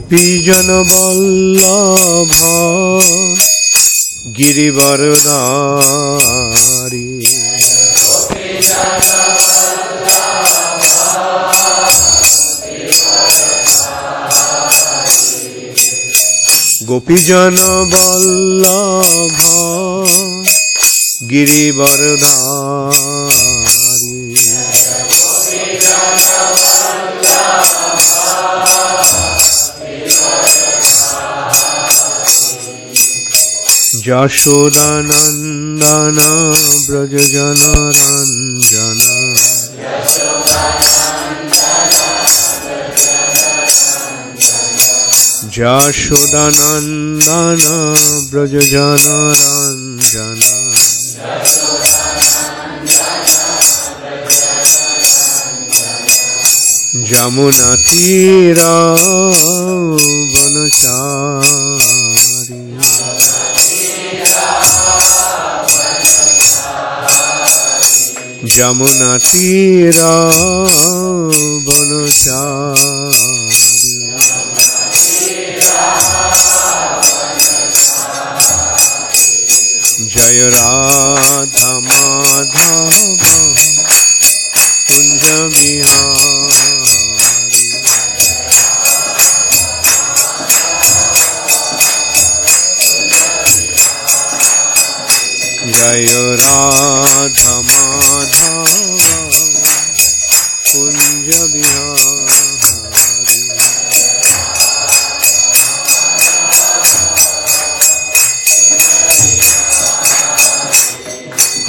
গোপীজন বল্লভ গিরিবর নারী গোপীজন বল্লভ গিরিবর নারী যশোদানন্দন ব্রজ জনরঞ্জন যশোদানন্দন ব্রজ জনরঞ্জন যমুনা তীর বনচারিয়া যমুনা তীর বনচারী জয় রাধা মাধব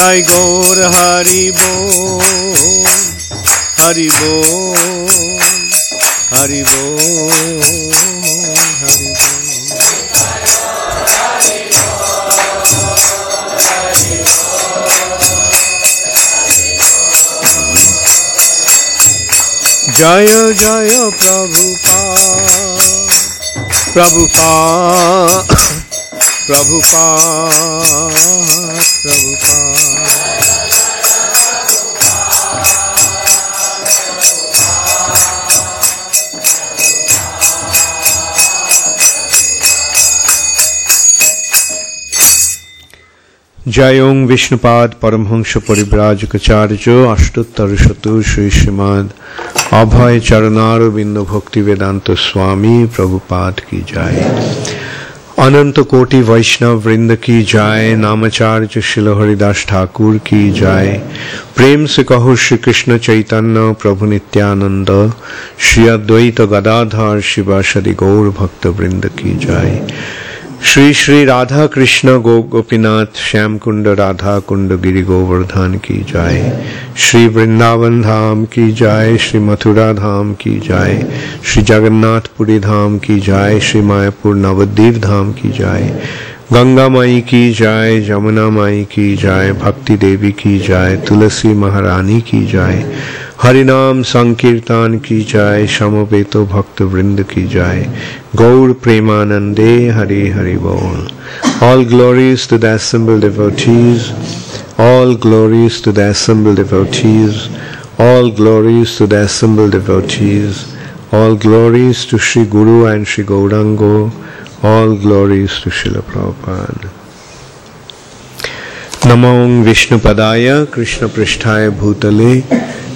निताई गौर हरि बोल हरि बोल हरि बोल हरि बोल। जय जय प्रभुपा प्रभुपा। প্রভুপাদ প্রভুপাদ জয়ং বিষ্ণুপাদ পরমহংস পরিব্রাজকাচার্য অষ্টোত্তর শত শ্রী শ্রীমদ অভয় চরণারবিন্দ ভক্তি বেদান্ত স্বামী প্রভুপাদ কি জয়। अनंत कोटि वैष्णव वृंद की जाय नामाचार्य शिल हरिदास ठाकुर की जाय प्रेम से कहो श्री कृष्ण चैतन्य प्रभु नित्यानंद श्री अद्वैत गदाधर शिवाशदि गौर भक्त वृंद की जाय श्री श्री राधा कृष्ण गो गोपीनाथ श्याम कुंड राधा कुंड गिरी गोवर्धन की जाय। श्री वृंदावन धाम की जाय, श्री मथुरा धाम की जाय, श्री जगन्नाथपुरी धाम की जाय, श्री मायापुर नवद्वीप धाम की जाय। गंगा माई की जाय जमुना माई की जाय, भक्ति देवी की जाय, तुलसी महारानी की जाय। हरिनाम संकीर्तन की जाय समवेतो भक्त वृंद की जाय गौर प्रेमानंदे हरि हरि बोल all glories to the assembled devotees all glories to the assembled devotees all glories to the assembled devotees all glories to Sri Guru and Sri Gaurango all glories to Srila Prabhupada नमो विष्णुपदाय कृष्णपृष्ठाय भूतले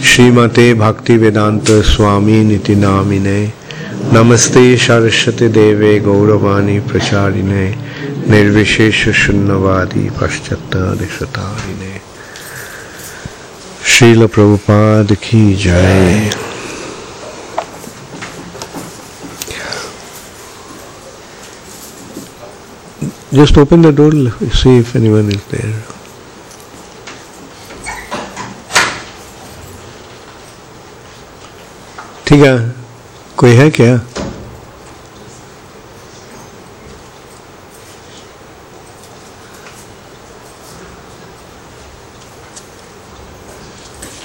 श्रीमते भक्ति वेदांत स्वामी निति नामिने नमस्ते सरस्वती देवे गौरवाणी प्रचारिणे निर्विशेष शून्यवादी पश्चात्तारिणे श्रील प्रभुपाद की जय। Just open the door, see if anyone is there. ठीक है। कोई है क्या?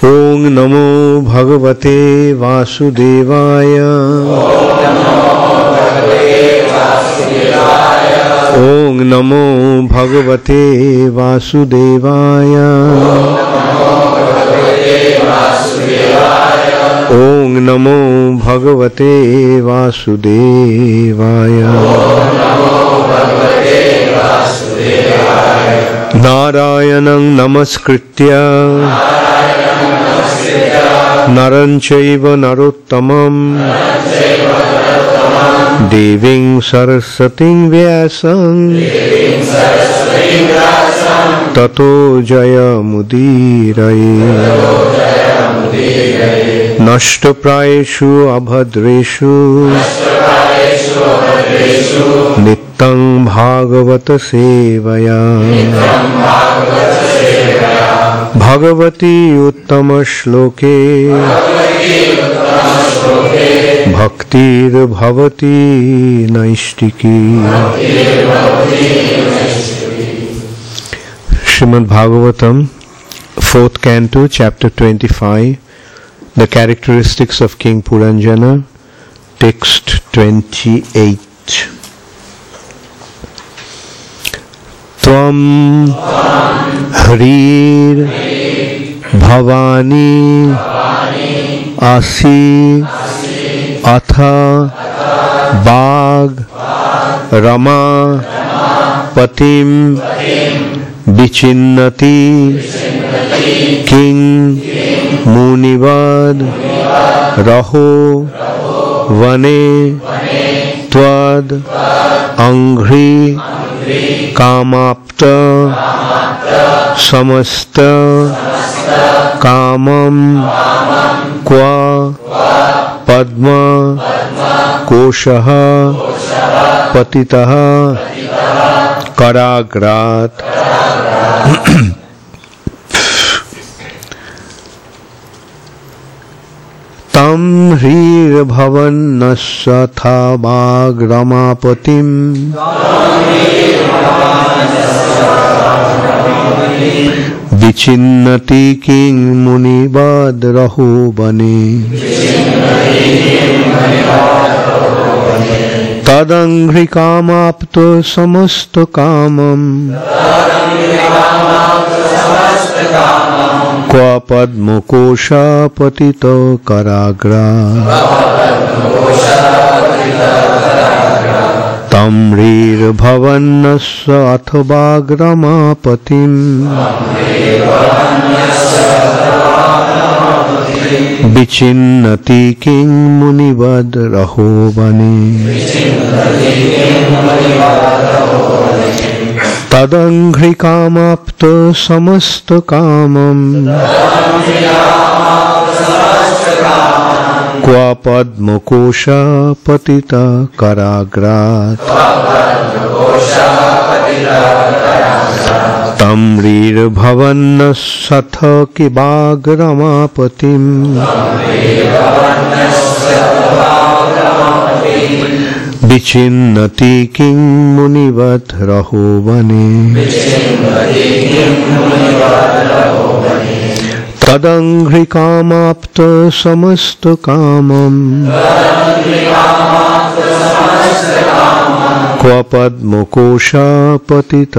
ओम नमो भगवते वासुदेवाय। ओम नमो भगवते वासुदेवाय। ओम नमो भगवते वासुदेवाय। नारायणं नमस्कृत्य। नरं चैव देवीं सरस्वतीं व्यासं ततो जयमुदीरये। नष्टप्रायेषु अभद्रेषु। भागवत सेवया भगवती उत्तमश्लोके भक्तिर भवती नैष्टिकी Shrimad fourth canto chapter 25 five, the characteristics of king Puranjana text twenty त्वम भवानी आसी अथ बाघ रमा पतिम विचिन्नति किं मुनिवद रहो वने त्वद अंघ्रि कामाप्त समस्त कामम क्व पद्म कोशः पतितः कराग्रात्। तं ह्रीर्भवन्नस्था वाग्रमापतिम् विचिन्नति किं मुनिवद्रहो वने तदङ्घ्रिकामाप्तो समस्तकामम्। क्वपद्मुकोशापतित कराग्रा। तम्रीर्भवन्नस्य अथवाग्रमापतिम् विचिन्नति किं मुनिवद् रहोवने। तदङ्घ्रिकामाप्त समस्तकामम् क्व पद्मकोश पतित कराग्रात्। तम्रीर्भवन्न सथ किबाग्रमापतिम्। विचिन्नति किं मुनिवत् रहो वने तदङ्घ्रिकामाप्त समस्तकामम् क्व पद्मकोश पतित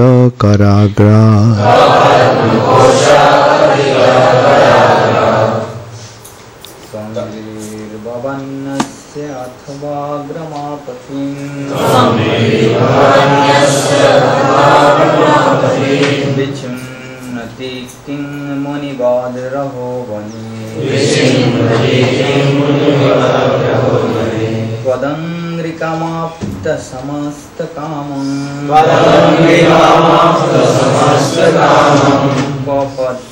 भवन्नस्य अथवा ग्रमापतिम् विचिन्नति किं मुनिबाधिरहो वने। त्वदङ्ग्रिकमाप्तसमस्तकामम्। त्वदङ्ग्रिकमाप्तसमस्तकामम्।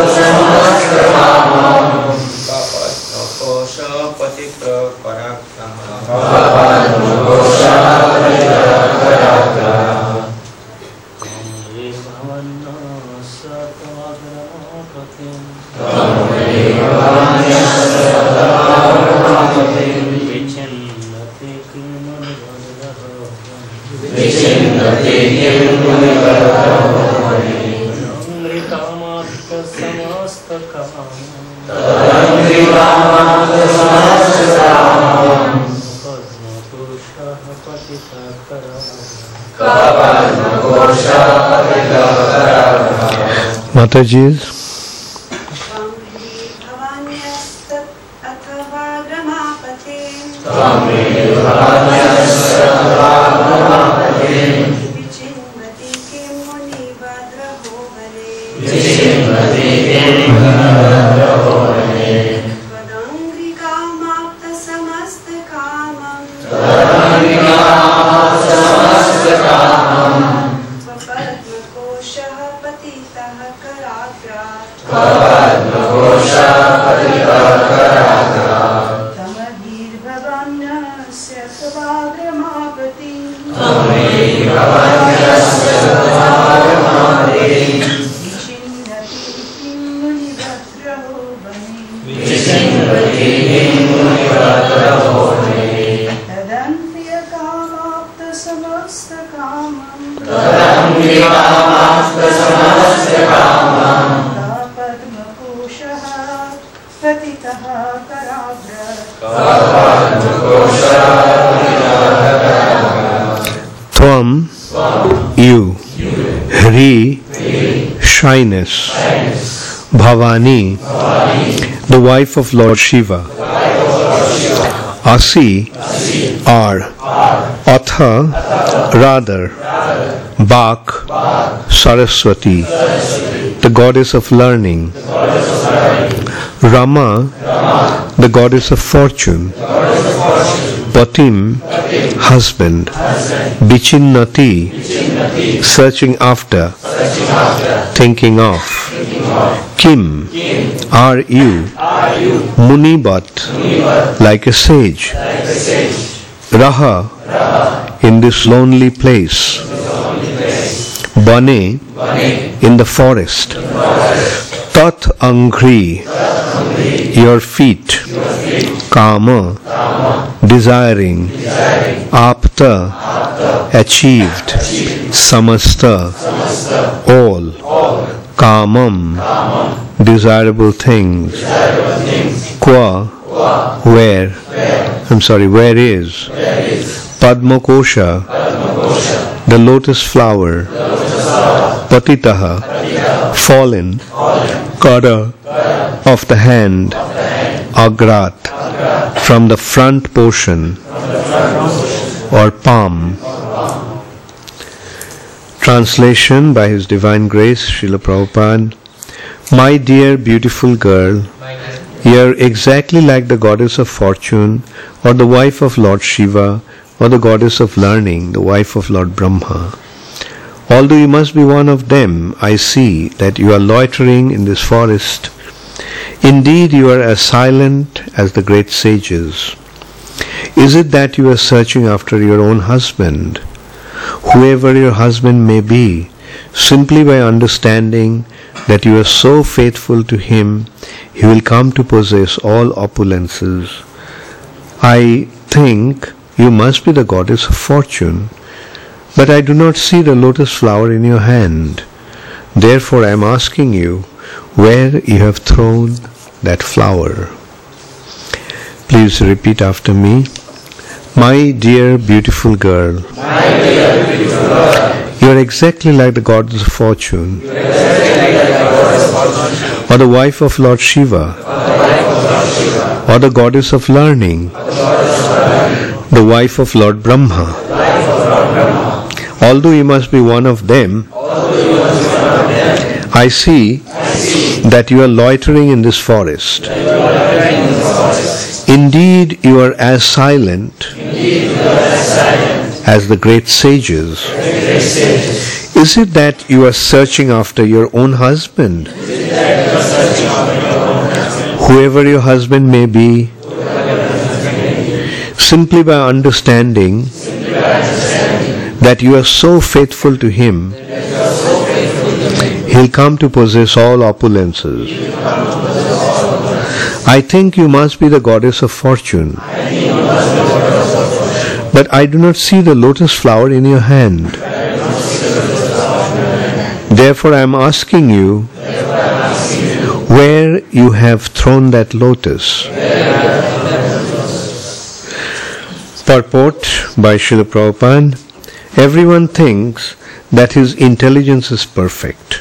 Отче, що нас Santa diz. समधीर्भगम्यस्य त्ववाग्रमापति त्वमेव Bhavani, the wife of Lord Shiva, Asi, are, Atha, rather, Bak, Saraswati, the goddess of learning, Rama, the goddess of fortune, Patim, husband, Bichinnati, searching after, thinking of. Kim, are you, Munibat, like a sage, Raha, in this lonely place, Bane, in the forest, Tat Angri, your feet, Kama, desiring, Apta, achieved, Samasta, all, Kamam, desirable things, Kwa, where, I'm sorry, where is, Padmakosha, the lotus flower, Patitaha, fallen, Kada, of the hand, agrat, from the front portion. Or palm. Translation by His Divine Grace, Srila Prabhupada. My dear beautiful girl, you're exactly like the goddess of fortune or the wife of Lord Shiva or the goddess of learning, the wife of Lord Brahma. Although you must be one of them, I see that you are loitering in this forest. Indeed, you are as silent as the great sages. Is it that you are searching after your own husband? Whoever your husband may be, simply by understanding that you are so faithful to him, he will come to possess all opulences. I think you must be the goddess of fortune, but I do not see the lotus flower in your hand. Therefore, I am asking you where you have thrown that flower. Please repeat after me. My dear beautiful girl, you are exactly like the goddess of fortune, or the wife of Lord Shiva, or the goddess of learning, the wife of Lord Brahma. Although you must be one of them, I see that you are loitering in this forest. Indeed, you are as silent as the great sages. Is it that you are searching after your own husband? Whoever your husband may be, simply by understanding that you are so faithful to him, he'll come to possess all opulences. I think you must be the goddess of fortune. But I do not see the lotus flower in your hand. Therefore, I am asking you where you have thrown that lotus. Purport by Srila Prabhupada Everyone thinks that his intelligence is perfect.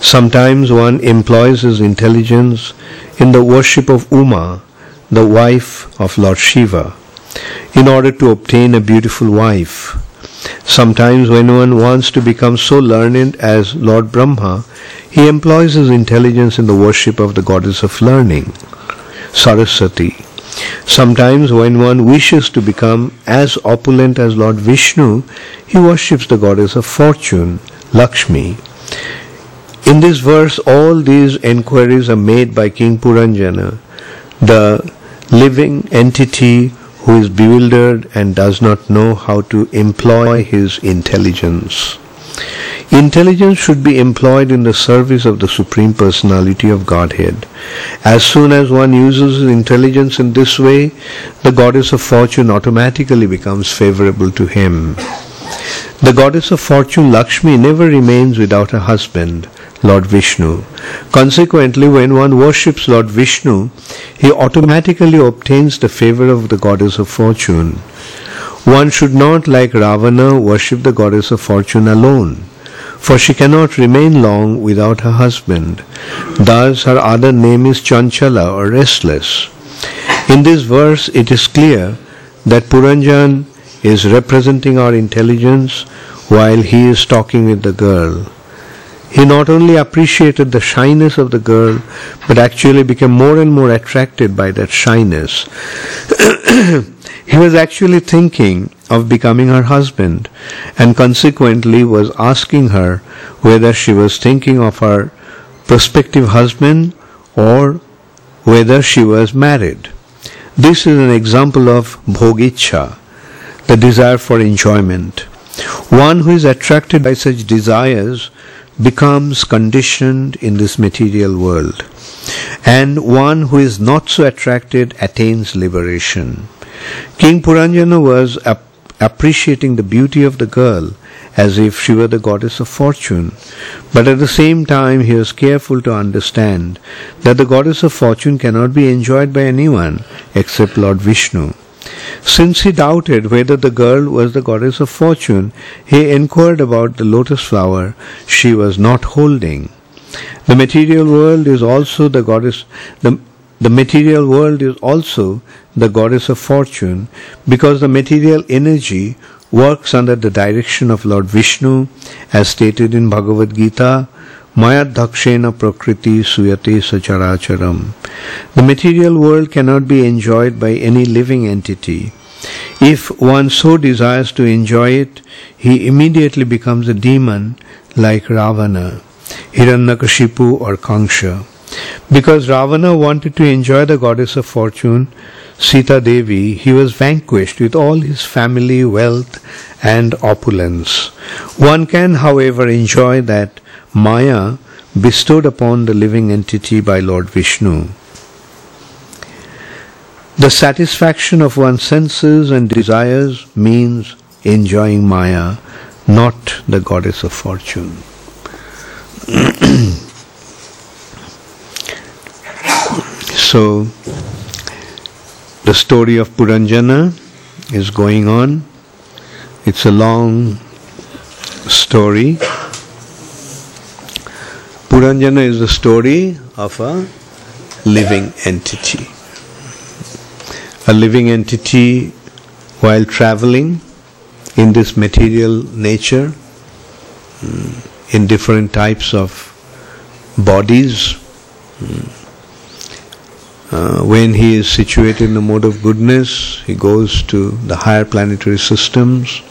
Sometimes one employs his intelligence in the worship of Uma, the wife of Lord Shiva, in order to obtain a beautiful wife. Sometimes, when one wants to become so learned as Lord Brahma, he employs his intelligence in the worship of the goddess of learning, Saraswati. Sometimes, when one wishes to become as opulent as Lord Vishnu, he worships the goddess of fortune, Lakshmi. In this verse, all these enquiries are made by King Puranjana, the living entity who is bewildered and does not know how to employ his intelligence. Intelligence should be employed in the service of the Supreme Personality of Godhead. As soon as one uses intelligence in this way, the goddess of fortune automatically becomes favorable to him. The goddess of fortune Lakshmi never remains without a husband, Lord Vishnu. Consequently, when one worships Lord Vishnu, he automatically obtains the favor of the goddess of fortune. One should not, like Ravana, worship the goddess of fortune alone, for she cannot remain long without her husband. Thus, her other name is Chanchala or restless. In this verse, it is clear that Puranjan is representing our intelligence while he is talking with the girl. He not only appreciated the shyness of the girl, but actually became more and more attracted by that shyness. he was actually thinking of becoming her husband and consequently was asking her whether she was thinking of her prospective husband or whether she was married. This is an example of bhoga-iccha, the desire for enjoyment. One who is attracted by such desires becomes conditioned in this material world, and one who is not so attracted attains liberation. King Puranjana was ap- appreciating the beauty of the girl as if she were the goddess of fortune, but at the same time he was careful to understand that the goddess of fortune cannot be enjoyed by anyone except Lord Vishnu. Since he doubted whether the girl was the goddess of fortune, he inquired about the lotus flower she was not holding. The material world is also the goddess, the the material world is also the goddess of fortune because the material energy works under the direction of Lord Vishnu as stated in Bhagavad Gita Mayadhakshena Prakriti Suyate Sacharacharam. The material world cannot be enjoyed by any living entity. If one so desires to enjoy it, he immediately becomes a demon like Ravana, Hiranyakashipu or Kamsa. Because Ravana wanted to enjoy the goddess of fortune, Sita Devi, he was vanquished with all his family, wealth, and opulence. One can, however, enjoy that Maya bestowed upon the living entity by Lord Vishnu. The satisfaction of one's senses and desires means enjoying Maya, not the goddess of fortune. so, the story of Puranjana is going on. It's a long story. Puranjana is the story of a living entity. A living entity while traveling in this material nature, mm, in different types of bodies, mm, uh, when he is situated in the mode of goodness, he goes to the higher planetary systems.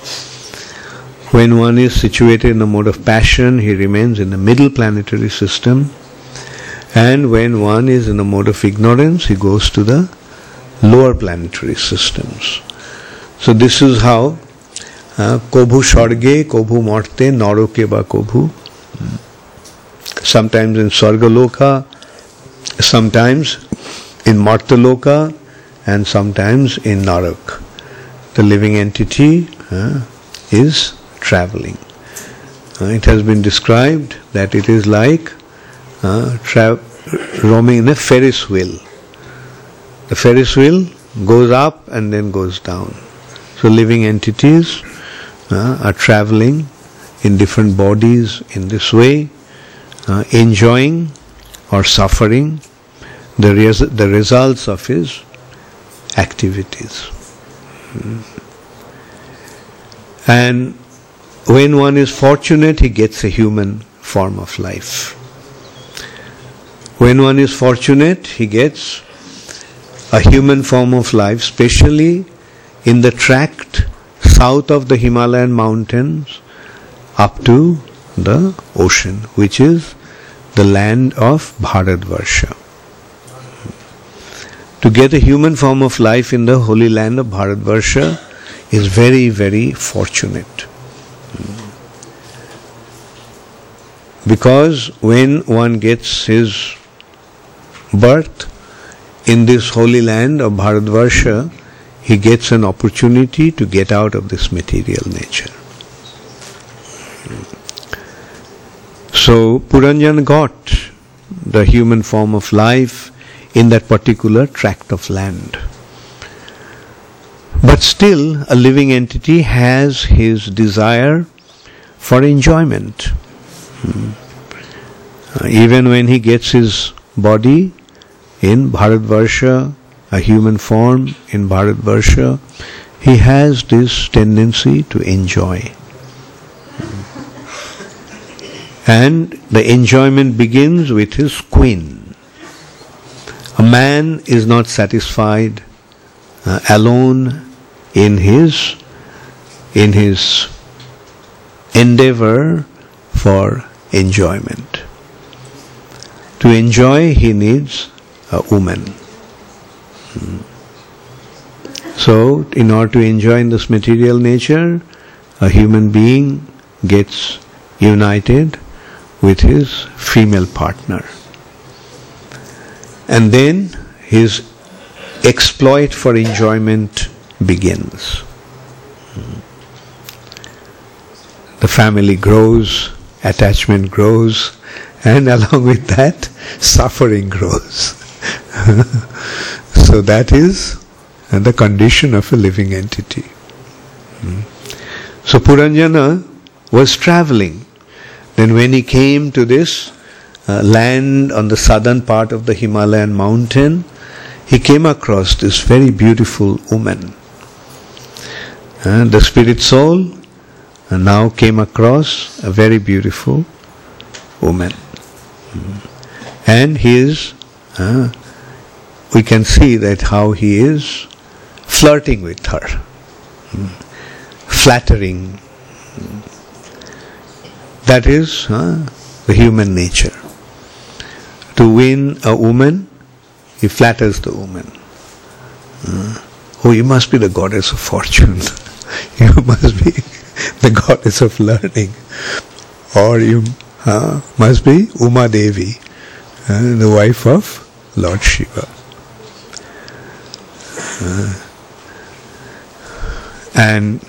When one is situated in the mode of passion, he remains in the middle planetary system. And when one is in the mode of ignorance, he goes to the lower planetary systems. So this is how uh, Kobhu Sharge, Kobhu Marte, Naroke ba Kobhu. Sometimes in Sargaloka, sometimes in Martaloka, and sometimes in Narak. The living entity uh, is traveling. Uh, it has been described that it is like uh, tra- roaming in a Ferris wheel. The Ferris wheel goes up and then goes down. So living entities uh, are traveling in different bodies in this way, uh, enjoying or suffering the, res- the results of his activities. Mm. And when one is fortunate, he gets a human form of life. When one is fortunate, he gets a human form of life, especially in the tract south of the Himalayan mountains up to the ocean, which is the land of Bharatvarsha. To get a human form of life in the holy land of Bharatvarsha is very, very fortunate. Because when one gets his birth in this holy land of Bharatvarsha, he gets an opportunity to get out of this material nature. So Puranjan got the human form of life in that particular tract of land. But still, a living entity has his desire for enjoyment. Uh, even when he gets his body in Bharatvarsha, a human form in Bharatvarsha, he has this tendency to enjoy. And the enjoyment begins with his queen. A man is not satisfied uh, alone in his in his endeavor for enjoyment. To enjoy, he needs a woman. Hmm. So, in order to enjoy in this material nature, a human being gets united with his female partner. And then his exploit for enjoyment begins. The family grows, attachment grows, and along with that, suffering grows. so that is the condition of a living entity. So Puranjana was traveling. Then when he came to this uh, land on the southern part of the Himalayan mountain, he came across this very beautiful woman. Uh, the spirit soul uh, now came across a very beautiful woman. Mm. And he is, uh, we can see that how he is flirting with her, mm. flattering. Mm. That is uh, the human nature. To win a woman, he flatters the woman. Uh, oh, you must be the goddess of fortune. you must be the goddess of learning. Or you uh, must be Uma Devi, uh, the wife of Lord Shiva. Uh, and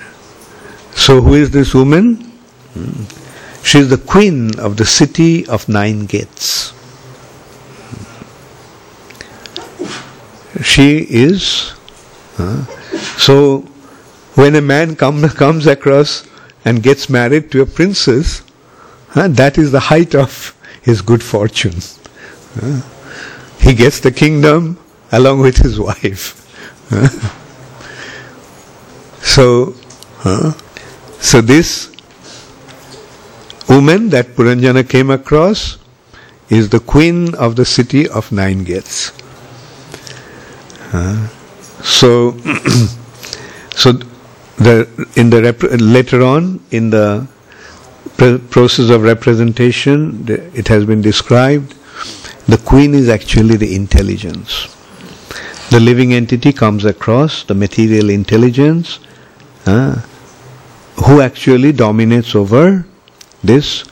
so, who is this woman? Hmm. She is the queen of the city of nine gates. She is. Uh, so, when a man come, comes across and gets married to a princess, uh, that is the height of his good fortune. Uh, he gets the kingdom along with his wife. so, so this woman that Puranjana came across is the queen of the city of nine gates. So, so the in the rep- later on in the process of representation, the, it has been described. The queen is actually the intelligence. The living entity comes across the material intelligence, uh, who actually dominates over this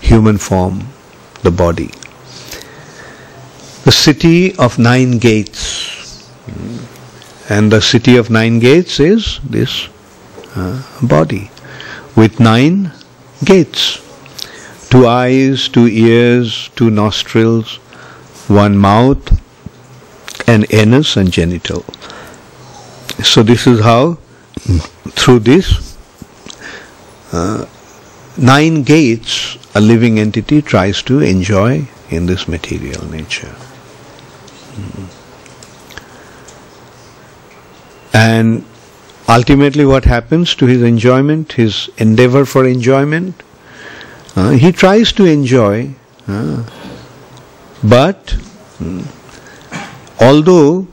human form, the body. The city of nine gates. And the city of nine gates is this body with nine gates two eyes, two ears, two nostrils, one mouth, and anus, and genital. So, this is how, through this, uh, nine gates a living entity tries to enjoy in this material nature. And ultimately, what happens to his enjoyment, his endeavor for enjoyment? Uh, he tries to enjoy, uh, but um, although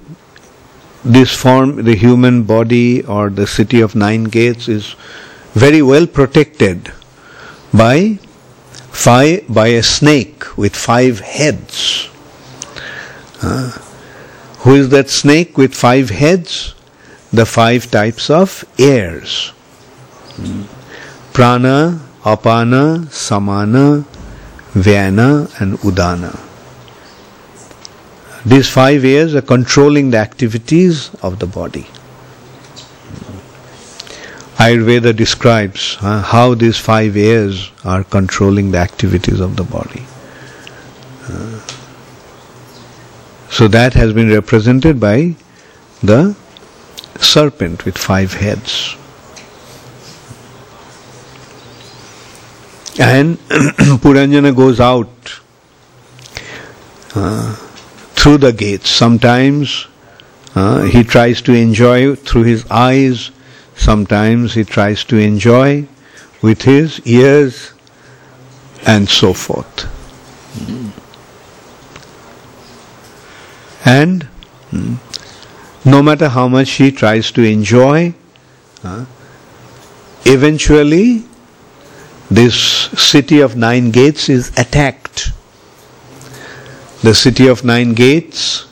this form, the human body or the city of nine gates, is very well protected by five, by a snake with five heads. Uh, who is that snake with five heads? The five types of airs. Prana, Apana, Samana, Vyana and Udana. These five airs are controlling the activities of the body. Ayurveda describes uh, how these five airs are controlling the activities of the body. Uh, so that has been represented by the serpent with five heads. And Puranjana goes out uh, through the gates. Sometimes uh, he tries to enjoy through his eyes, sometimes he tries to enjoy with his ears, and so forth. And no matter how much he tries to enjoy, uh, eventually this city of nine gates is attacked. The city of nine gates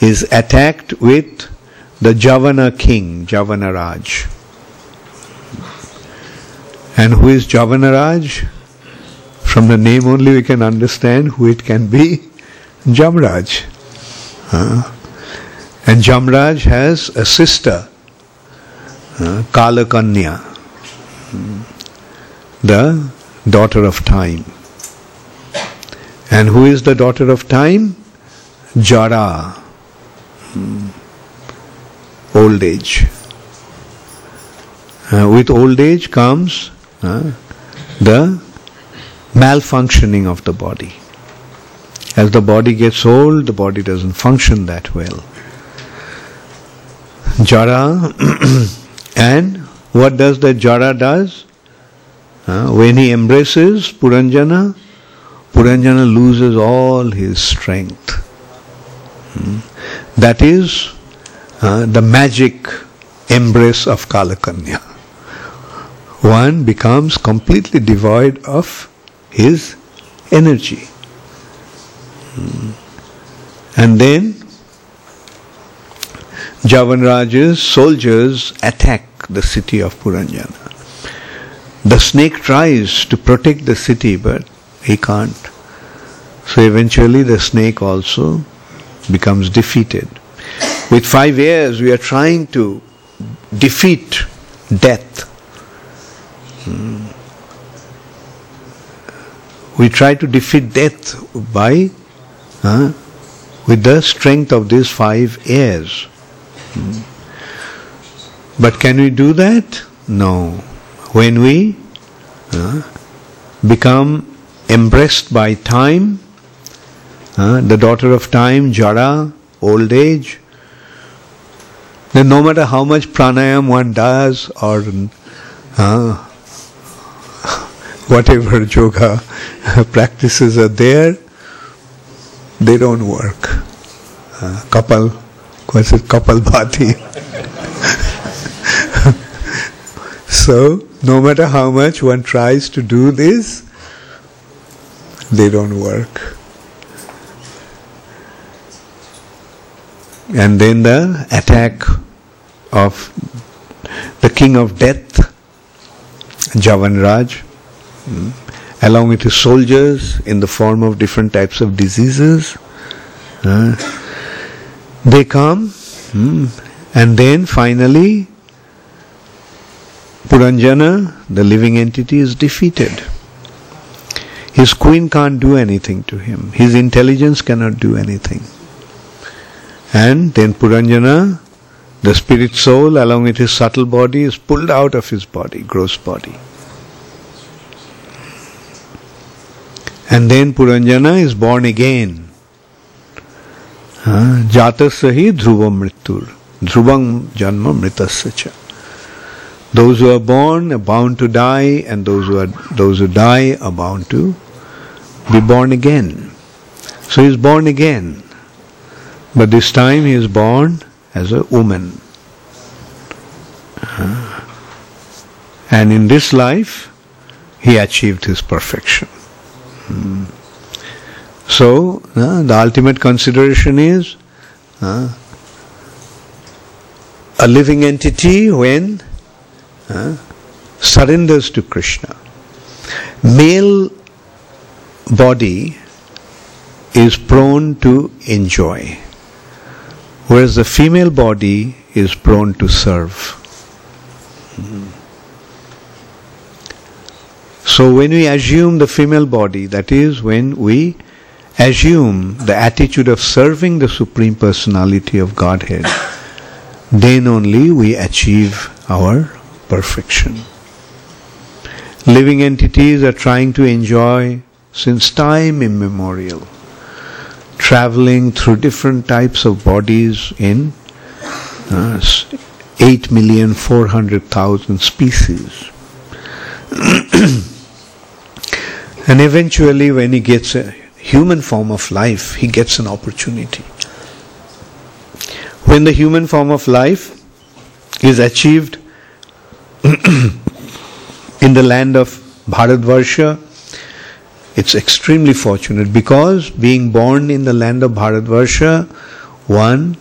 is attacked with the Javana king, Javanaraj. And who is Javanaraj? From the name only we can understand who it can be. Jamraj. And Jamraj has a sister, uh, Kalakanya, the daughter of time. And who is the daughter of time? Jara, hmm. old age. Uh, with old age comes uh, the malfunctioning of the body. As the body gets old, the body doesn't function that well. Jara, and what does the Jara does? Uh, when he embraces Puranjana, Puranjana loses all his strength. Hmm. That is uh, the magic embrace of Kalakanya. One becomes completely devoid of his energy. Hmm. And then Javanraj's soldiers attack the city of Puranjana. The snake tries to protect the city, but he can't. So eventually the snake also becomes defeated. With five years, we are trying to defeat death. Hmm. We try to defeat death by uh, with the strength of these five airs. Hmm. But can we do that? No. When we uh, become embraced by time, uh, the daughter of time, Jara, old age, then no matter how much pranayam one does or uh, whatever yoga practices are there, they don't work. Uh, kapal, what's it, kapal bhati. so, no matter how much one tries to do this, they don't work. And then the attack of the king of death, Javanraj, along with his soldiers in the form of different types of diseases. Uh, they come, hmm, and then finally, Puranjana, the living entity, is defeated. His queen can't do anything to him, his intelligence cannot do anything. And then Puranjana, the spirit soul, along with his subtle body, is pulled out of his body, gross body. And then Puranjana is born again. Jatasahi dhruvam mritur. Dhrubam janma mritasya Those who are born are bound to die, and those who are those who die are bound to be born again. So he is born again. But this time he is born as a woman. And in this life, he achieved his perfection. Hmm. So, uh, the ultimate consideration is uh, a living entity when uh, surrenders to Krishna. Male body is prone to enjoy, whereas the female body is prone to serve. Hmm. So when we assume the female body, that is when we assume the attitude of serving the Supreme Personality of Godhead, then only we achieve our perfection. Living entities are trying to enjoy since time immemorial, traveling through different types of bodies in uh, 8,400,000 species. and eventually, when he gets a human form of life, he gets an opportunity. When the human form of life is achieved in the land of Bharatvarsha, it's extremely fortunate because being born in the land of Bharatvarsha, one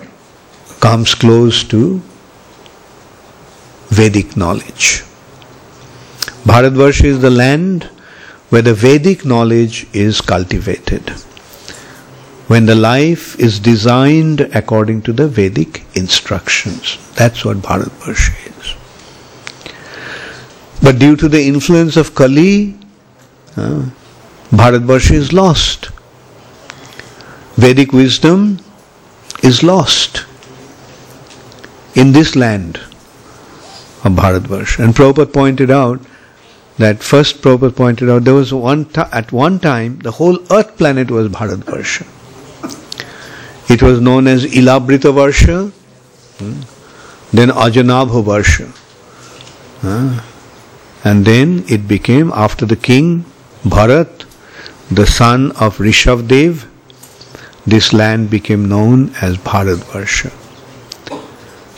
comes close to Vedic knowledge. Bharatvarsha is the land where the Vedic knowledge is cultivated. When the life is designed according to the Vedic instructions. That's what Bharatvarsha is. But due to the influence of Kali, uh, Bharatvarsha is lost. Vedic wisdom is lost in this land of Bharatvarsha. And Prabhupada pointed out that first Prabhupada pointed out there was one t- at one time the whole earth planet was Bharatvarsha. It was known as Ilabrita Varsha, hmm, then Ajanabha Varsha. And then it became after the king Bharat, the son of Rishabdev, this land became known as Bharatvarsha.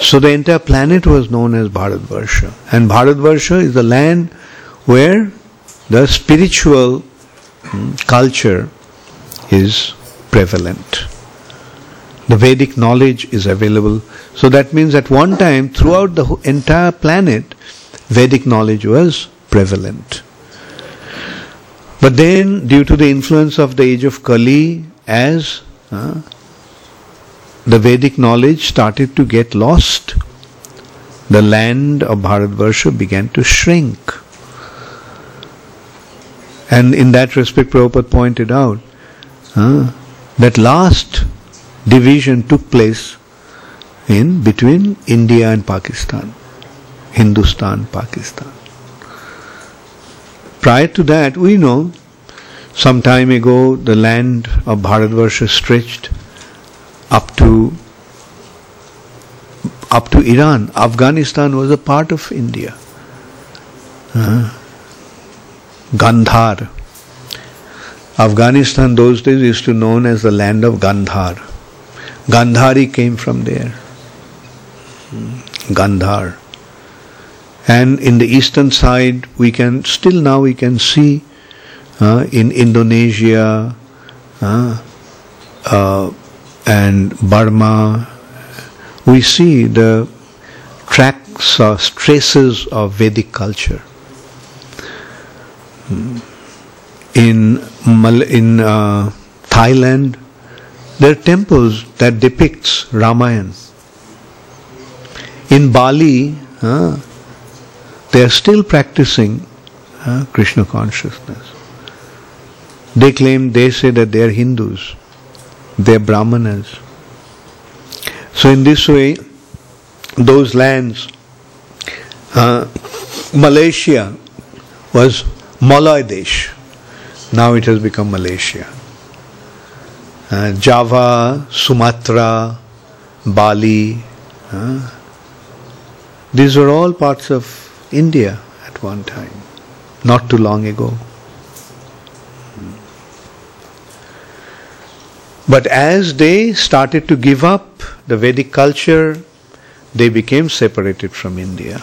So the entire planet was known as Bharatvarsha. And Bharatvarsha is the land where the spiritual hmm, culture is prevalent. The Vedic knowledge is available. So that means at one time, throughout the entire planet, Vedic knowledge was prevalent. But then, due to the influence of the age of Kali, as uh, the Vedic knowledge started to get lost, the land of Bharatvarsha began to shrink. And in that respect, Prabhupada pointed out uh, that last division took place in between India and Pakistan, Hindustan, Pakistan. Prior to that, we know some time ago the land of Bharatvarsha stretched up to up to Iran. Afghanistan was a part of India. Uh, Gandhar. Afghanistan those days used to known as the land of Gandhar. Gandhari came from there. Gandhar. And in the eastern side, we can still now we can see uh, in Indonesia uh, uh, and Burma, we see the tracks or traces of Vedic culture. In Mal- in uh, Thailand, there are temples that depicts Ramayana. In Bali, uh, they are still practicing uh, Krishna consciousness. They claim, they say that they are Hindus, they are Brahmanas. So in this way, those lands, uh, Malaysia was Malay Desh. Now it has become Malaysia. Uh, Java, Sumatra, Bali, uh, these were all parts of India at one time, not too long ago. But as they started to give up the Vedic culture, they became separated from India.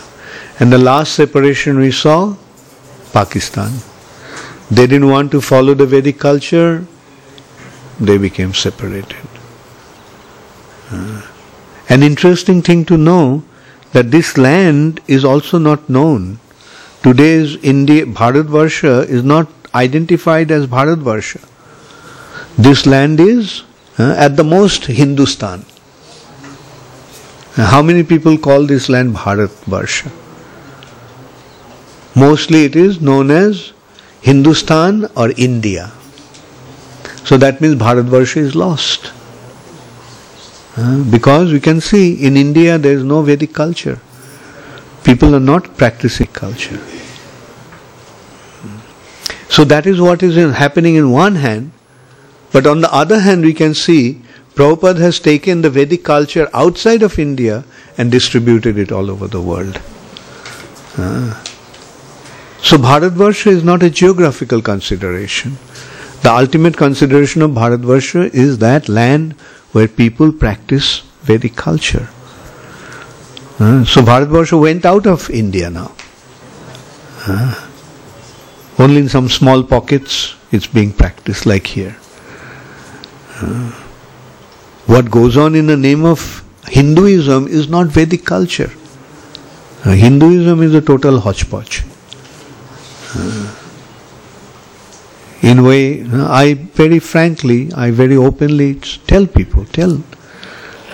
And the last separation we saw, Pakistan. They didn't want to follow the Vedic culture, they became separated. Uh, an interesting thing to know that this land is also not known. Today's India, Bharatvarsha is not identified as Bharatvarsha. This land is uh, at the most Hindustan. Uh, how many people call this land Bharatvarsha? Mostly it is known as Hindustan or India. So that means Bharatvarsha is lost. Uh, because we can see in India there is no Vedic culture. People are not practicing culture. So that is what is in, happening in one hand. But on the other hand, we can see Prabhupada has taken the Vedic culture outside of India and distributed it all over the world. Uh, so Bharatvarsha is not a geographical consideration. The ultimate consideration of Bharatvarsha is that land where people practice Vedic culture. Uh, so Bharatvarsha went out of India now. Uh, only in some small pockets it's being practiced, like here. Uh, what goes on in the name of Hinduism is not Vedic culture. Hinduism is a total hodgepodge. Uh, in way, I very frankly, I very openly tell people, tell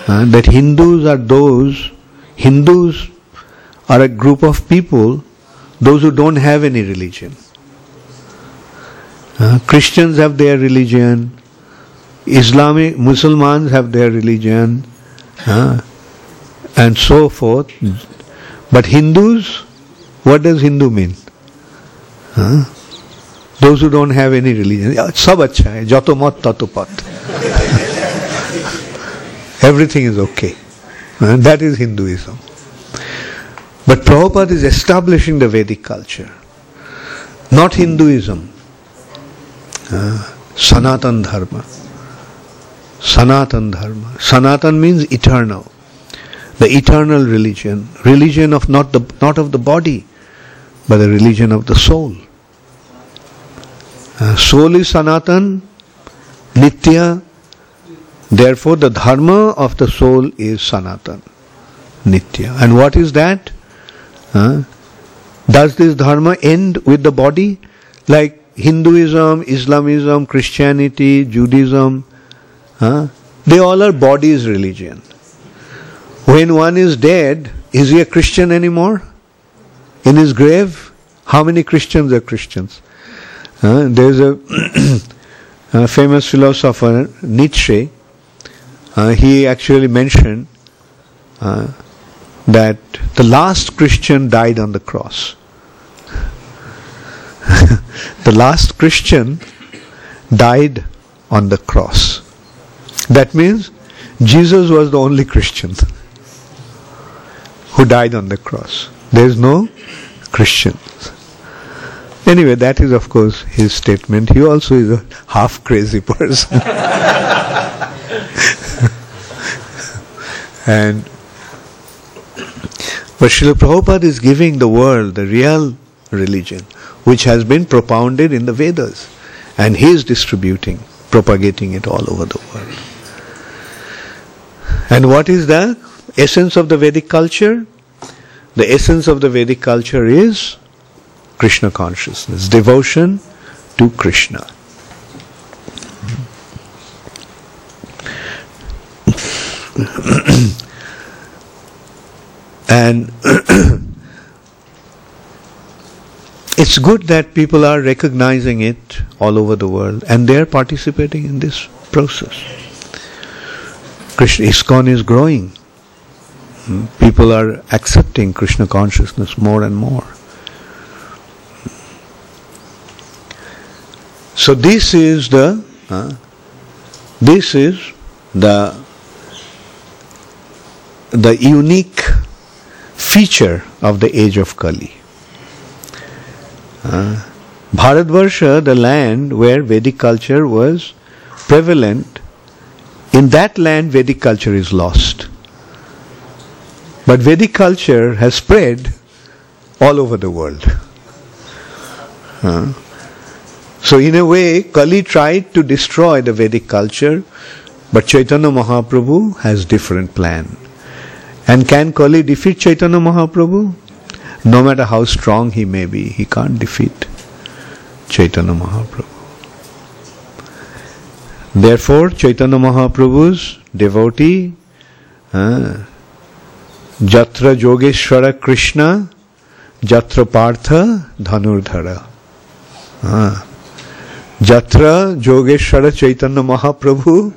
uh, that Hindus are those, Hindus are a group of people, those who don't have any religion. Uh, Christians have their religion, Islamic Muslims have their religion, uh, and so forth. But Hindus, what does Hindu mean? Those who don't have any religion, sab acha hai, jato mat tato. Everything is okay. That is Hinduism. But Prabhupada is establishing the Vedic culture, not Hinduism. Huh? Sanatan Dharma. Sanatan Dharma. Sanatan means eternal. The eternal religion. Religion of not the not of the body but the religion of the soul. Uh, soul is Sanatan, Nitya. Therefore, the dharma of the soul is Sanatan, Nitya. And what is that? Uh, does this dharma end with the body? Like Hinduism, Islamism, Christianity, Judaism, uh, they all are bodies religion. When one is dead, is he a Christian anymore? In his grave? How many Christians are Christians? Uh, there's a, a famous philosopher, Nietzsche, uh, he actually mentioned uh, that the last Christian died on the cross. the last Christian died on the cross. That means Jesus was the only Christian who died on the cross. There is no Christian. Anyway, that is of course his statement. He also is a half crazy person. and but Srila Prabhupada is giving the world the real religion which has been propounded in the Vedas and he is distributing, propagating it all over the world. And what is the essence of the Vedic culture? The essence of the Vedic culture is Krishna consciousness, devotion to Krishna. and it's good that people are recognizing it all over the world and they are participating in this process. Krishna ISKCON is growing. People are accepting Krishna consciousness more and more. So this is the uh, this is the the unique feature of the age of Kali. Uh, Bharatvarsha, the land where Vedic culture was prevalent, in that land Vedic culture is lost. But Vedic culture has spread all over the world. Uh, so in a way, Kali tried to destroy the Vedic culture, but Chaitanya Mahaprabhu has different plan. And can Kali defeat Chaitanya Mahaprabhu? No matter how strong he may be, he can't defeat Chaitanya Mahaprabhu. Therefore, Chaitanya Mahaprabhu's devotee, uh, Jatra Yogeshwara Krishna, Jatra Partha Dhanurdhara. Uh, Jatra Yogeshwara Chaitanya Mahaprabhu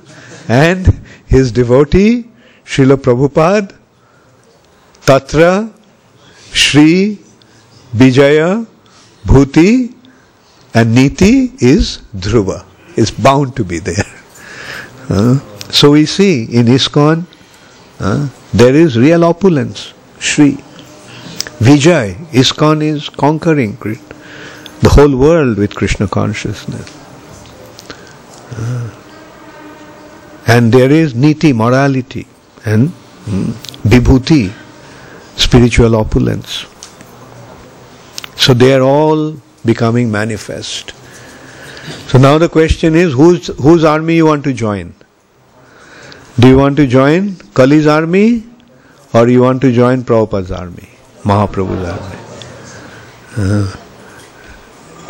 and his devotee Srila Prabhupada Tatra Shri Vijaya Bhuti and Niti is Dhruva, is bound to be there. Uh, so we see in ISKCON uh, there is real opulence, Shri. Vijay, ISKCON is conquering the whole world with Krishna consciousness. Uh, and there is Niti, morality, and mm, Vibhuti, spiritual opulence. So they are all becoming manifest. So now the question is whose whose army you want to join? Do you want to join Kali's army or you want to join Prabhupada's army, Mahaprabhu's army? Uh,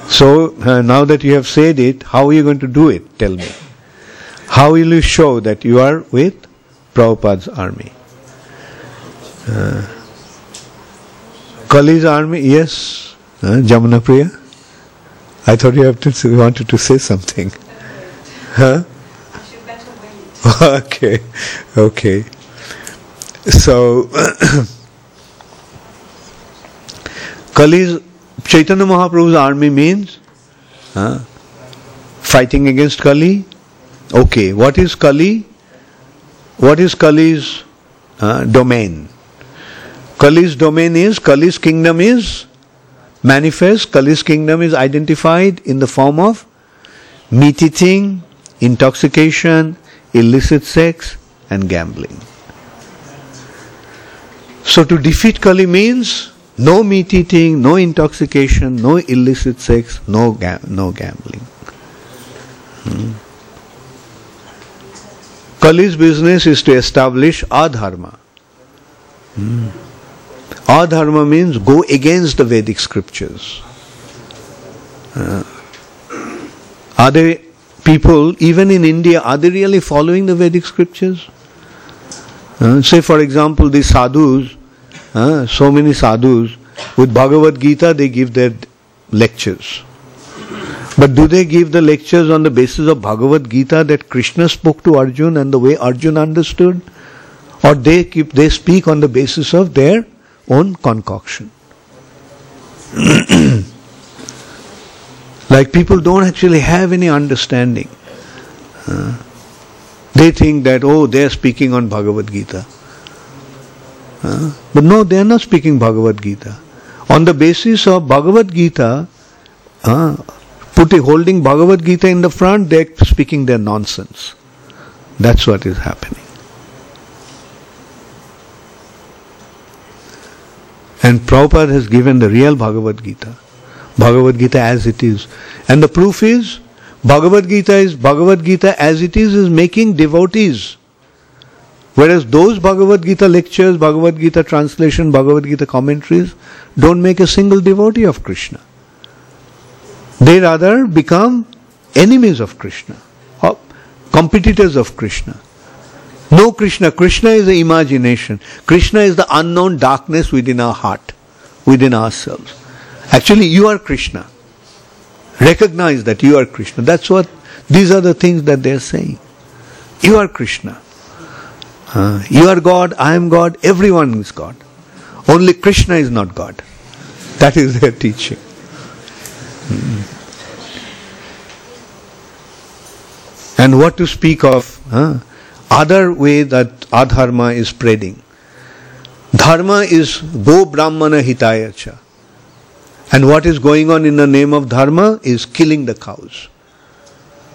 so uh, now that you have said it, how are you going to do it? Tell me. How will you show that you are with Prabhupada's army? Uh, Kali's army, yes. Uh, Jamuna Priya? I thought you have to you wanted to say something. Huh? okay, okay. So, Kali's Chaitanya Mahaprabhu's army means huh, fighting against Kali. Okay, what is Kali? What is Kali's uh, domain? Kali's domain is, Kali's kingdom is manifest, Kali's kingdom is identified in the form of meat eating, intoxication, illicit sex, and gambling. So to defeat Kali means no meat eating, no intoxication, no illicit sex, no, ga- no gambling. Hmm. Kali's business is to establish adharma. Hmm. Adharma means go against the Vedic scriptures. Uh, are they people, even in India, are they really following the Vedic scriptures? Uh, say, for example, the sadhus, uh, so many sadhus, with Bhagavad Gita, they give their lectures. But do they give the lectures on the basis of Bhagavad Gita that Krishna spoke to Arjun and the way Arjun understood? Or they keep they speak on the basis of their own concoction? like people don't actually have any understanding. Uh, they think that, oh, they are speaking on Bhagavad Gita. Uh, but no, they are not speaking Bhagavad Gita. On the basis of Bhagavad Gita, uh, putting holding Bhagavad Gita in the front, they are speaking their nonsense. That's what is happening. And Prabhupada has given the real Bhagavad Gita. Bhagavad Gita as it is. And the proof is, Bhagavad Gita is Bhagavad Gita as it is is making devotees. Whereas those Bhagavad Gita lectures, Bhagavad Gita translation, Bhagavad Gita commentaries don't make a single devotee of Krishna. They rather become enemies of Krishna, or competitors of Krishna. No Krishna. Krishna is the imagination. Krishna is the unknown darkness within our heart, within ourselves. Actually, you are Krishna. Recognize that you are Krishna. That's what, these are the things that they are saying. You are Krishna. Uh, you are God, I am God, everyone is God. Only Krishna is not God. That is their teaching. Hmm. And what to speak of? Other way that adharma is spreading. Dharma is go brahmana hitayacha. And what is going on in the name of dharma is killing the cows.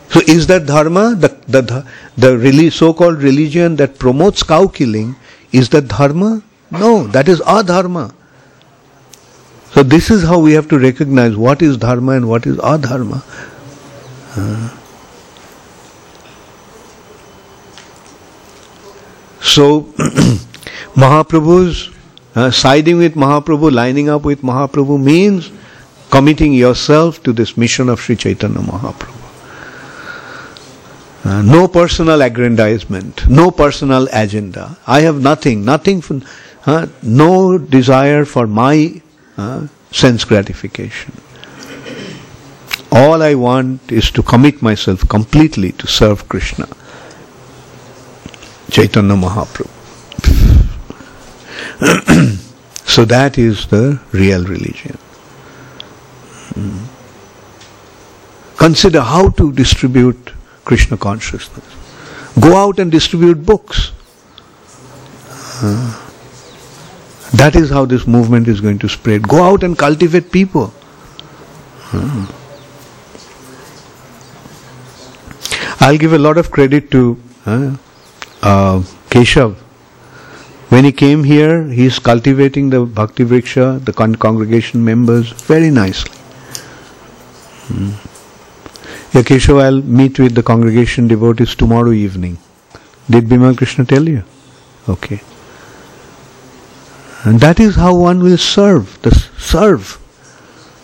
So is that dharma, the, the, the really so-called religion that promotes cow killing, is that dharma? No, that is adharma. So this is how we have to recognize what is dharma and what is adharma. Uh, so Mahaprabhu's uh, siding with Mahaprabhu, lining up with Mahaprabhu means committing yourself to this mission of Sri Chaitanya Mahaprabhu. Uh, no personal aggrandizement, no personal agenda. I have nothing, nothing, for, uh, no desire for my uh, sense gratification. All I want is to commit myself completely to serve Krishna. Chaitanya Mahaprabhu. so that is the real religion. Hmm. Consider how to distribute Krishna consciousness. Go out and distribute books. That is how this movement is going to spread. Go out and cultivate people. Uh. I'll give a lot of credit to uh, Keshav. When he came here, he is cultivating the Bhakti Vriksha, the con- congregation members, very nicely. Hmm. I'll meet with the congregation devotees tomorrow evening. Did Bimal Krishna tell you? Okay. And that is how one will serve. The serve.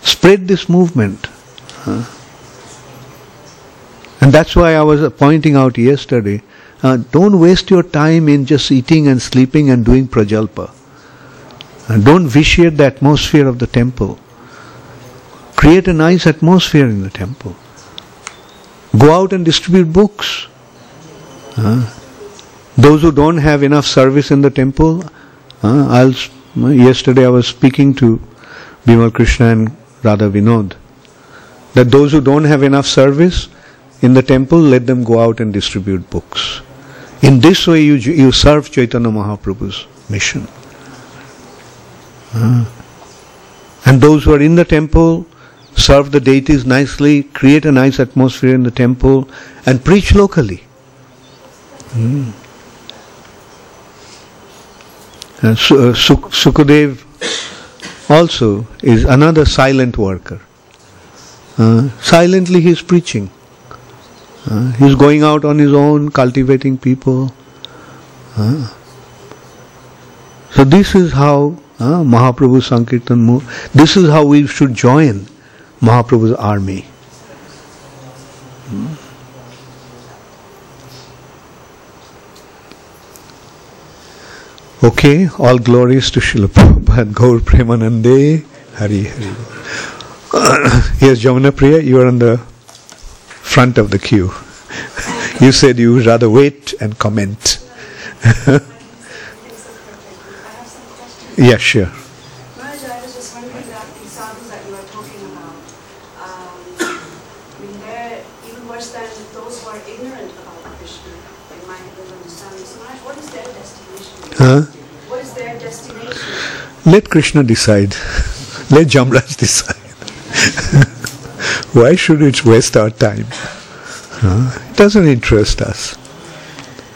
Spread this movement. Huh? And that's why I was pointing out yesterday. Uh, don't waste your time in just eating and sleeping and doing prajalpa. Uh, don't vitiate the atmosphere of the temple. Create a nice atmosphere in the temple. Go out and distribute books. Uh, those who don't have enough service in the temple, uh, I'll, yesterday I was speaking to Bimal Krishna and Radha Vinod, that those who don't have enough service in the temple, let them go out and distribute books. In this way, you, you serve Chaitanya Mahaprabhu's mission. Uh, and those who are in the temple serve the deities nicely, create a nice atmosphere in the temple, and preach locally. Mm. Su- uh, Suk- Sukadev also is another silent worker. Uh, silently he is preaching. Uh, he is going out on his own, cultivating people. Uh, so this is how uh, Mahaprabhu Sankirtan moved. This is how we should join Mahaprabhu's army. Hmm. Okay, all glories to Srila Prabhupada, Gaur Premanande, Hari Hari. Here's Jamuna Priya, you are on the front of the queue. you said you would rather wait and comment. yeah, sure. I was just wondering that these sadhus that you are talking about, um, I mean, they're even worse than those who are ignorant about Krishna, they might have understanding. What is their destination? Huh? What is their destination? Let Krishna decide. Let Jamraj decide. Why should it waste our time? Huh? It doesn't interest us.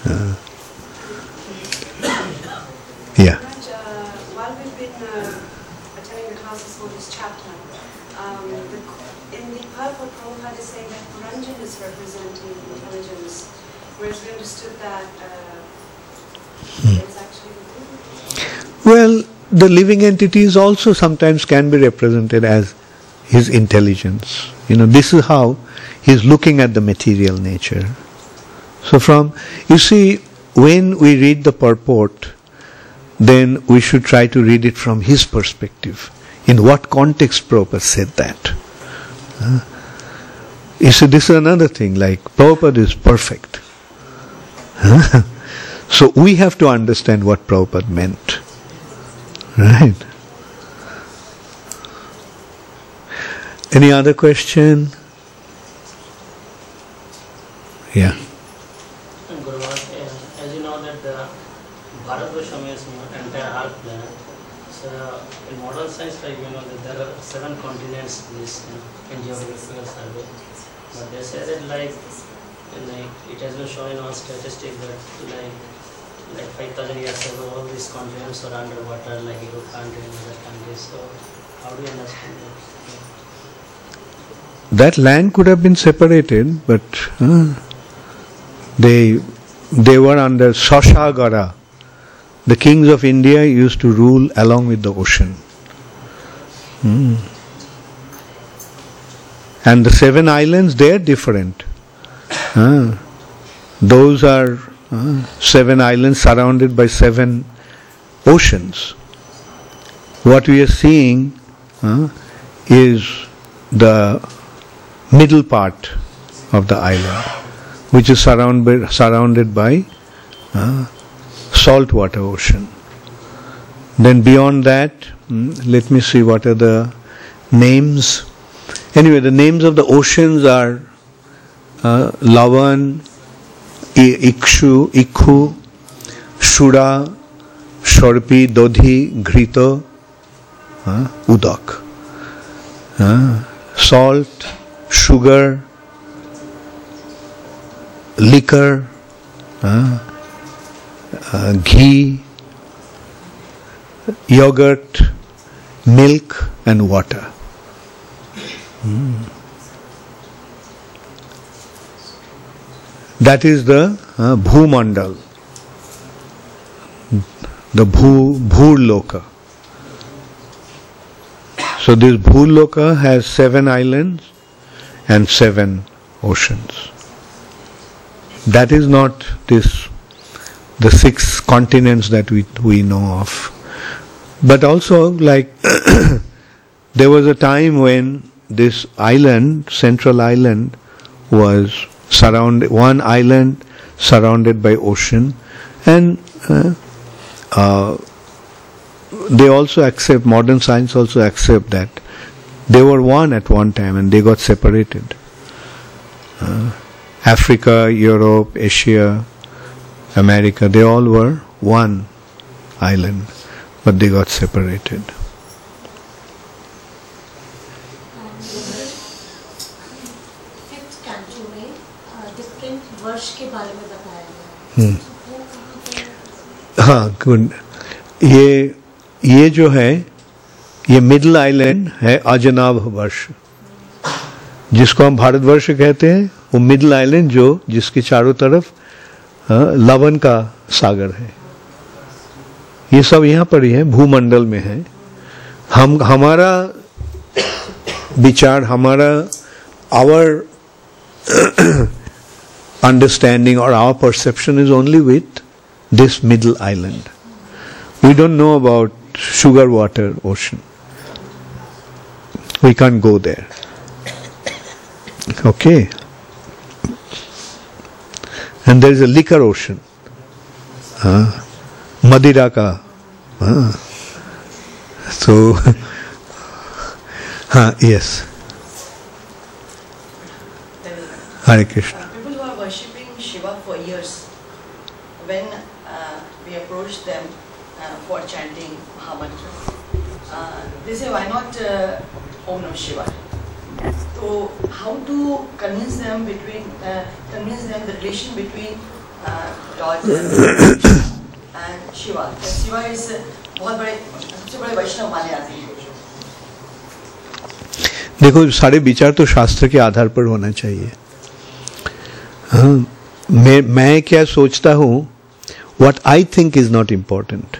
Uh, yeah. Uh, while we've been uh, attending the classes for this chapter, um, in the purport, Prabhupada is saying that Puranjan is representing intelligence, whereas we understood that uh, actually. Well, the living entities also sometimes can be represented as his intelligence. You know, this is how he's looking at the material nature. So, from, you see, when we read the purport, then we should try to read it from his perspective. In what context Prabhupada said that? You see, this is another thing, like Prabhupada is perfect. So we have to understand what Prabhupada meant. Right? Any other question? Yeah. Uh, as you know that the Bharatvarsham is entire earth planet. So in modern science, like you know that there are seven continents this in geographical survey. But they say that like, like it has been shown in one statistic that like like 5,000 years ago all these continents were underwater like Europe and other countries. So how do you understand that? That land could have been separated, but uh, they they were under Sashagara. The kings of India used to rule along with the ocean. Hmm. And the seven islands, they are different. Uh, those are uh, seven islands surrounded by seven oceans. What we are seeing is the middle part of the island, which is surrounded surrounded by uh, saltwater ocean. Then beyond that, mm, let me see what are the names. Anyway, the names of the oceans are uh, Lavan, Ikshu, Ikhu, Shura, Shorpi, Dodhi, Ghrito, uh, Udak. Uh, salt, sugar, liquor, uh, uh, ghee, yogurt, milk, and water. Mm. That is the uh, Bhumandal, the Bhu. So this Bhurloka has seven islands and seven oceans. That is not this the six continents that we we know of. But also like there was a time when this island, central island, was surrounded one island surrounded by ocean and uh, uh, they also accept modern science also accept that they were one at one time and they got separated. Uh, Africa, Europe, Asia, America, they all were one island, but they got separated. Hmm. हाँ good ये ये जो है ये middle island है अजनाभ वर्ष, जिसको हम भारतवर्ष कहते हैं वो मिडल आइलैंड जो, जिसके चारों तरफ़ लवन का सागर है ये सब यहाँ पर ही है, भूमंडल में है हम, हमारा विचार, हमारा our understanding or our perception is only with this middle island. We don't know about sugar water ocean. We can't go there. Okay. And there is a liquor ocean. Uh, Madira ka. Uh. So, huh, yes. Hare Krishna. Uh, people who are worshipping Shiva for years, when uh, we approach them uh, for chanting Mahamantra, uh, they say, why not uh, Om Namah Shiva? So, how to convince them between, uh, convince them the relation between uh, Lord and Shiva? That Shiva is uh, बहुत बड़े सबसे बड़े वैष्णव माने जाते हैं देखो सारे विचार तो शास्त्र के आधार पर होना चाहिए हाँ मैं मैं क्या सोचता हूँ what I think is not important.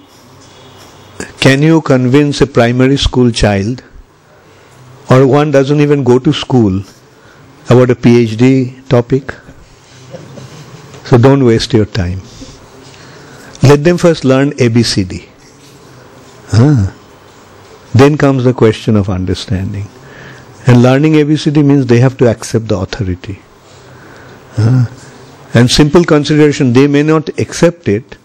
can you convince a primary school child or one doesn't even go to school about a PhD topic? So don't waste your time. Let them first learn ABCD. Ah. Then comes the question of understanding. And learning ABCD means they have to accept the authority. Ah. And simple consideration, they may not accept it,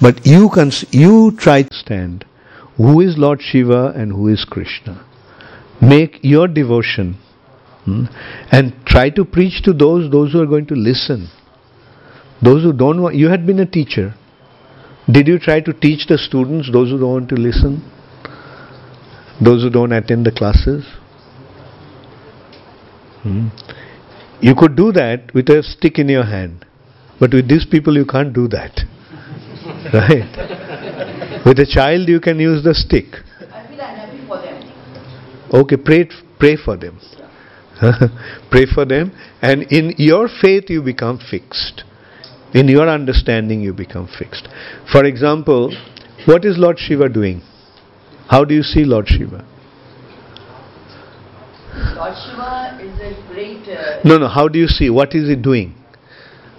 but you cons- you try to stand who is Lord Shiva and who is Krishna. Make your devotion hmm, and try to preach to those those who are going to listen. Those who don't want you had been a teacher. Did you try to teach the students, those who don't want to listen? Those who don't attend the classes? Hmm. You could do that with a stick in your hand. But with these people you can't do that. Right? With a child you can use the stick. I feel unhappy for them Okay, pray pray for them. pray for them and in your faith you become fixed. In your understanding you become fixed. For example, what is Lord Shiva doing? How do you see Lord Shiva? Lord Shiva is a great uh, No, no, how do you see? What is he doing?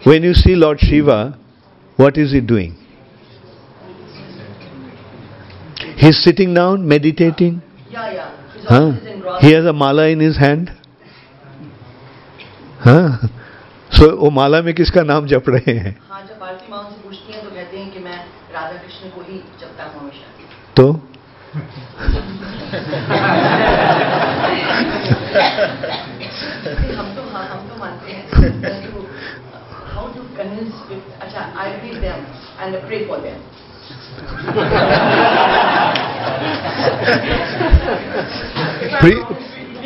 When you see Lord Shiva, what is he doing? He's sitting down, meditating. yeah yeah. He's Huh? He has a mala in his hand. हाँ सो वो माला में किसका नाम जप रहे हैं? हाँ जब आरती माँ उनसे पूछती हैं तो कहते हैं कि मैं राधा कृष्ण को ही जपता हूँ हमेशा। तो? हम तो हाँ हम तो मानते हैं। हाउ टू कन्विंस अच्छा I read them and pray for them Pre-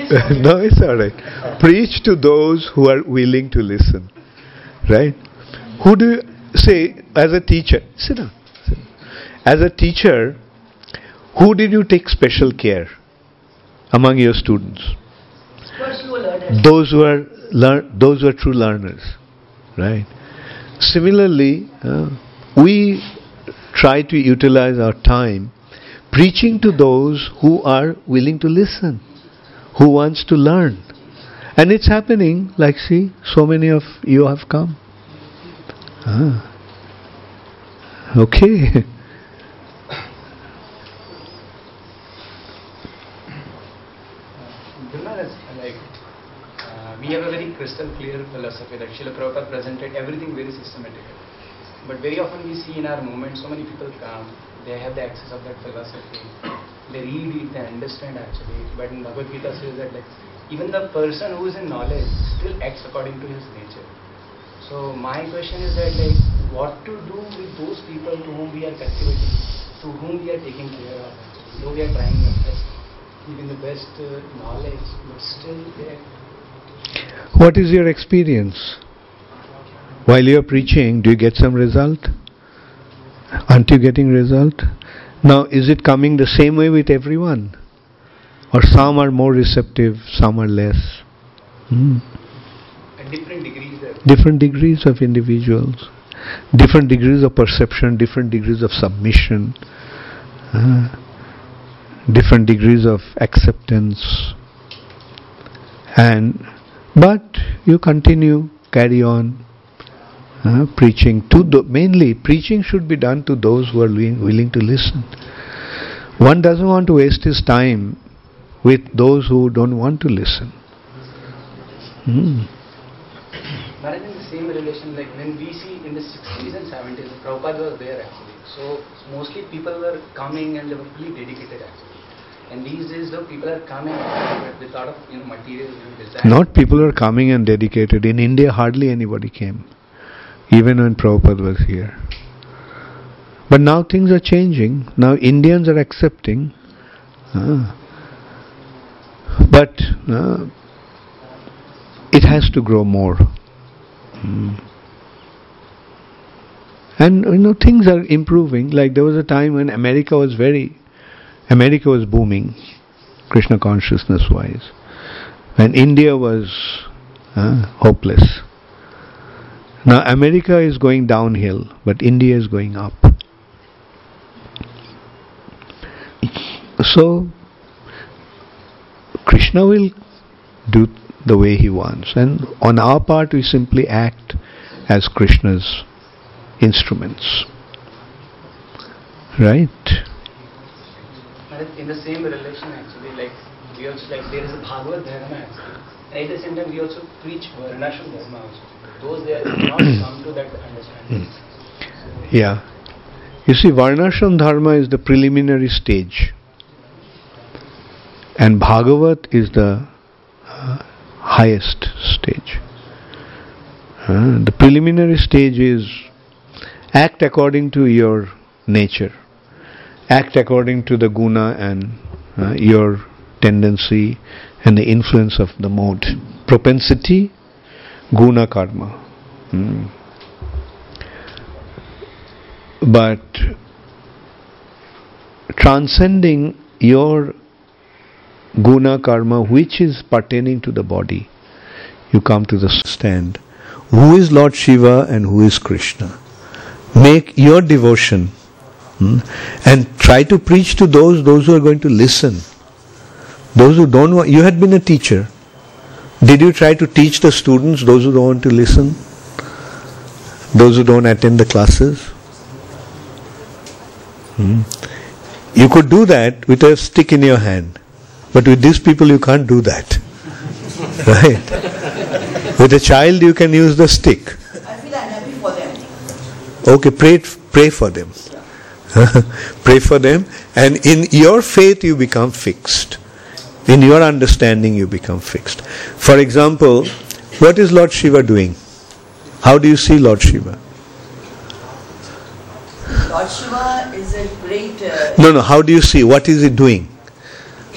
no, it's all right. Preach to those who are willing to listen. Right? Who do you say as a teacher? Sit down. sit down. As a teacher, who did you take special care among your students? Those who are learn, those who are true learners, right? Similarly, uh, we try to utilize our time preaching to those who are willing to listen, who wants to learn, and it's happening. Like, see, so many of you have come. Ah. Okay. Uh, we have a very crystal clear philosophy that Srila Prabhupada presented everything very systematically. But very often we see in our movement so many people come, they have the access of that philosophy, they read it, they understand actually. But in Bhagavad Gita says that like even the person who is in knowledge still acts according to his nature. So my question is that like what to do with those people to whom we are cultivating, to whom we are taking care of, though we are trying our best, giving the best uh, knowledge, but still they What is your experience? While you are preaching, do you get some result? Aren't you getting result? Now, is it coming the same way with everyone? Or some are more receptive, some are less? Hmm. different degrees. Different degrees of individuals, different degrees of perception, different degrees of submission, uh, different degrees of acceptance. And but you continue, carry on, uh, preaching to the, mainly preaching should be done to those who are willing, willing to listen. One doesn't want to waste his time with those who don't want to listen. Hmm. Maharaj, in the same relation, like when we see in the 60s and 70s, Prabhupada was there actually. So mostly people were coming and they were fully dedicated actually. And these days, though, people are coming with a lot of you know design. Not people are coming and dedicated. In India, hardly anybody came, even when Prabhupada was here. But now things are changing. Now Indians are accepting. Ah. But uh, it has to grow more. Hmm. And you know things are improving. Like there was a time when America was very, America was booming, Krishna consciousness wise, when India was uh, hopeless. Now America is going downhill, but India is going up. So Krishna will do the way he wants, and on our part we simply act as Krishna's instruments. Right? In the same relation actually, like we also like there is a Bhagavad Dharma actually. At the same time, we also preach Varnashram Dharma also. Those they are not come to that understanding. Yeah. You see, Varnashram Dharma is the preliminary stage, and Bhagavat is the uh, highest stage. Uh, the preliminary stage is act according to your nature, act according to the guna and uh, your tendency and the influence of the mode. Propensity, guna karma. Hmm. But transcending your guna karma which is pertaining to the body, you come to the stand. Who is Lord Shiva and who is Krishna? Make your devotion hmm, and try to preach to those those who are going to listen. Those who don't want, you had been a teacher. Did you try to teach the students, those who don't want to listen? Those who don't attend the classes? Hmm. You could do that with a stick in your hand. But with these people you can't do that. right? With a child you can use the stick. I feel unhappy for them. Okay, pray pray for them. pray for them and in your faith you become fixed. In your understanding you become fixed. For example, what is Lord Shiva doing? How do you see Lord Shiva? Lord Shiva is a great. Uh, No, no, how do you see? What is he doing?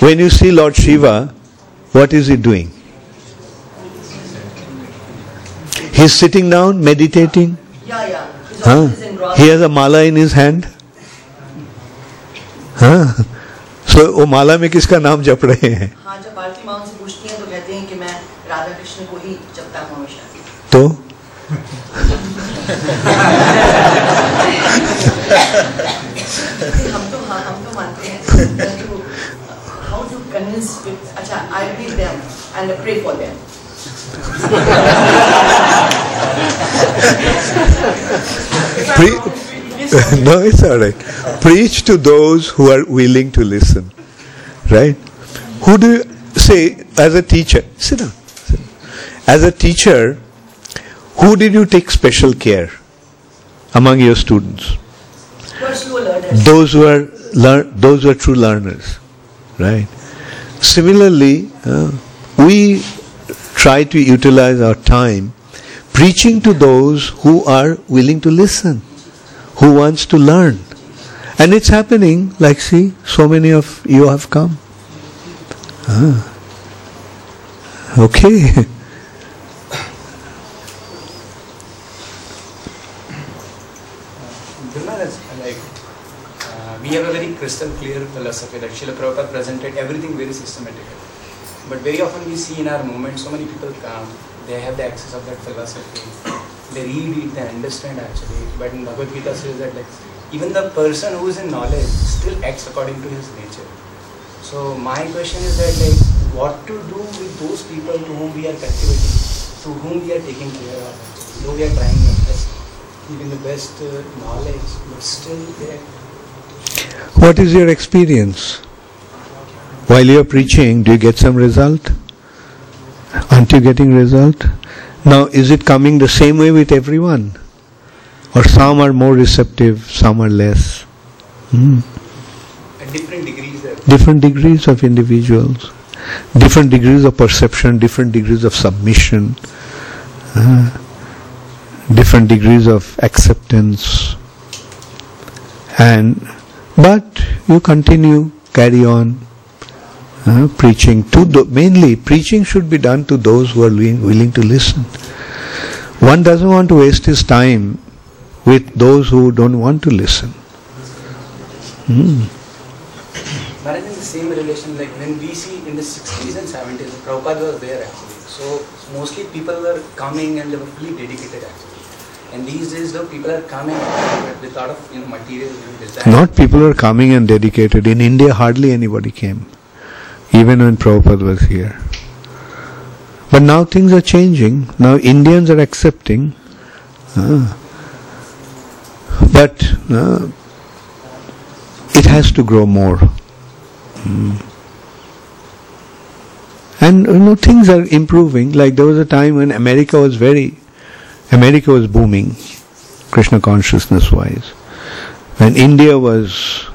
When you see Lord Shiva, what is he doing? He's sitting down, meditating. yeah, yeah. Huh? He has a mala in his hand. Huh? So वो माला में किसका नाम जप रहे हैं? हाँ जब माँ उनसे पूछती हैं तो कहते हैं कि मैं राधा कृष्ण को ही जपता हूँ हमेशा। तो? हम तो हाँ हम तो मानते हैं। हाउ टू कन्विंस अच्छा Pre- no, it's all right. Preach to those who are willing to listen. Right? Who do you say as a teacher? Sit down. Sit down. As a teacher, who did you take special care? among your students? Those who are learn, those who are true learners, right? Similarly, uh, we try to utilize our time preaching to those who are willing to listen, who wants to learn. And it's happening, like see, so many of you have come. Ah. Okay. Uh, we have a very crystal clear philosophy that Srila Prabhupada presented everything very systematically. But very often we see in our movement so many people come, they have the access of that philosophy, they read it, they understand actually. But in Bhagavad Gita says that like even the person who is in knowledge still acts according to his nature. So my question is that like what to do with those people to whom we are cultivating, to whom we are taking care of. Though we are trying our best, giving the best uh, knowledge, but still they What is your experience? While you are preaching, do you get some result? Aren't you getting result? Now, is it coming the same way with everyone? Or some are more receptive, some are less? Hmm. at different degrees. Different degrees of individuals, different degrees of perception, different degrees of submission, uh, different degrees of acceptance. And but you continue, carry on, uh, preaching to the, mainly preaching should be done to those who are willing, willing to listen. One doesn't want to waste his time with those who don't want to listen. Hmm. But in the same relation, like when we see in the 60s and 70s, Prabhupada was there actually. So mostly people were coming and they were fully dedicated actually. And these days, though, people are coming with a lot of you know material desire. Not people are coming and dedicated. In India, hardly anybody came, even when Prabhupada was here. But now things are changing. Now Indians are accepting. Ah. but uh, it has to grow more. Hmm. And you know things are improving. Like there was a time when America was very, America was booming, Krishna consciousness wise when India was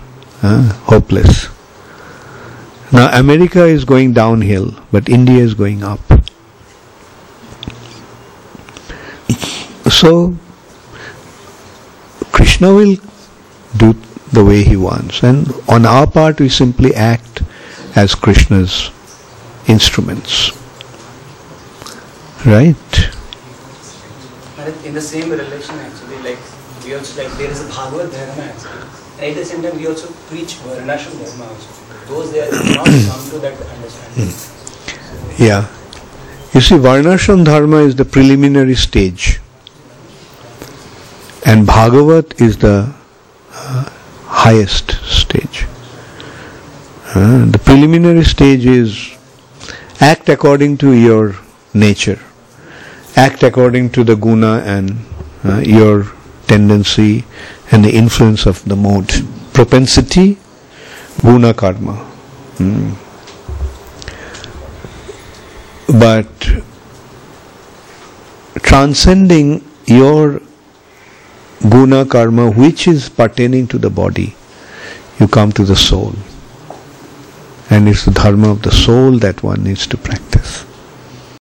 uh, hopeless. Now America is going downhill, but India is going up. So Krishna will do the way he wants, and on our part we simply act as Krishna's instruments. Right? In the same relation actually, like we also like there is a Bhagavad Dharma actually. And at the same time we also preach Varnashram Dharma also. Those they are not come to that understanding. Yeah. You see, Varnashram Dharma is the preliminary stage, and Bhagavat is the uh, highest stage. Uh, the preliminary stage is act according to your nature, act according to the guna and uh, your tendency and the influence of the mode. Propensity, guna karma. Hmm. But transcending your guna karma, which is pertaining to the body, you come to the soul. And it's the dharma of the soul that one needs to practice.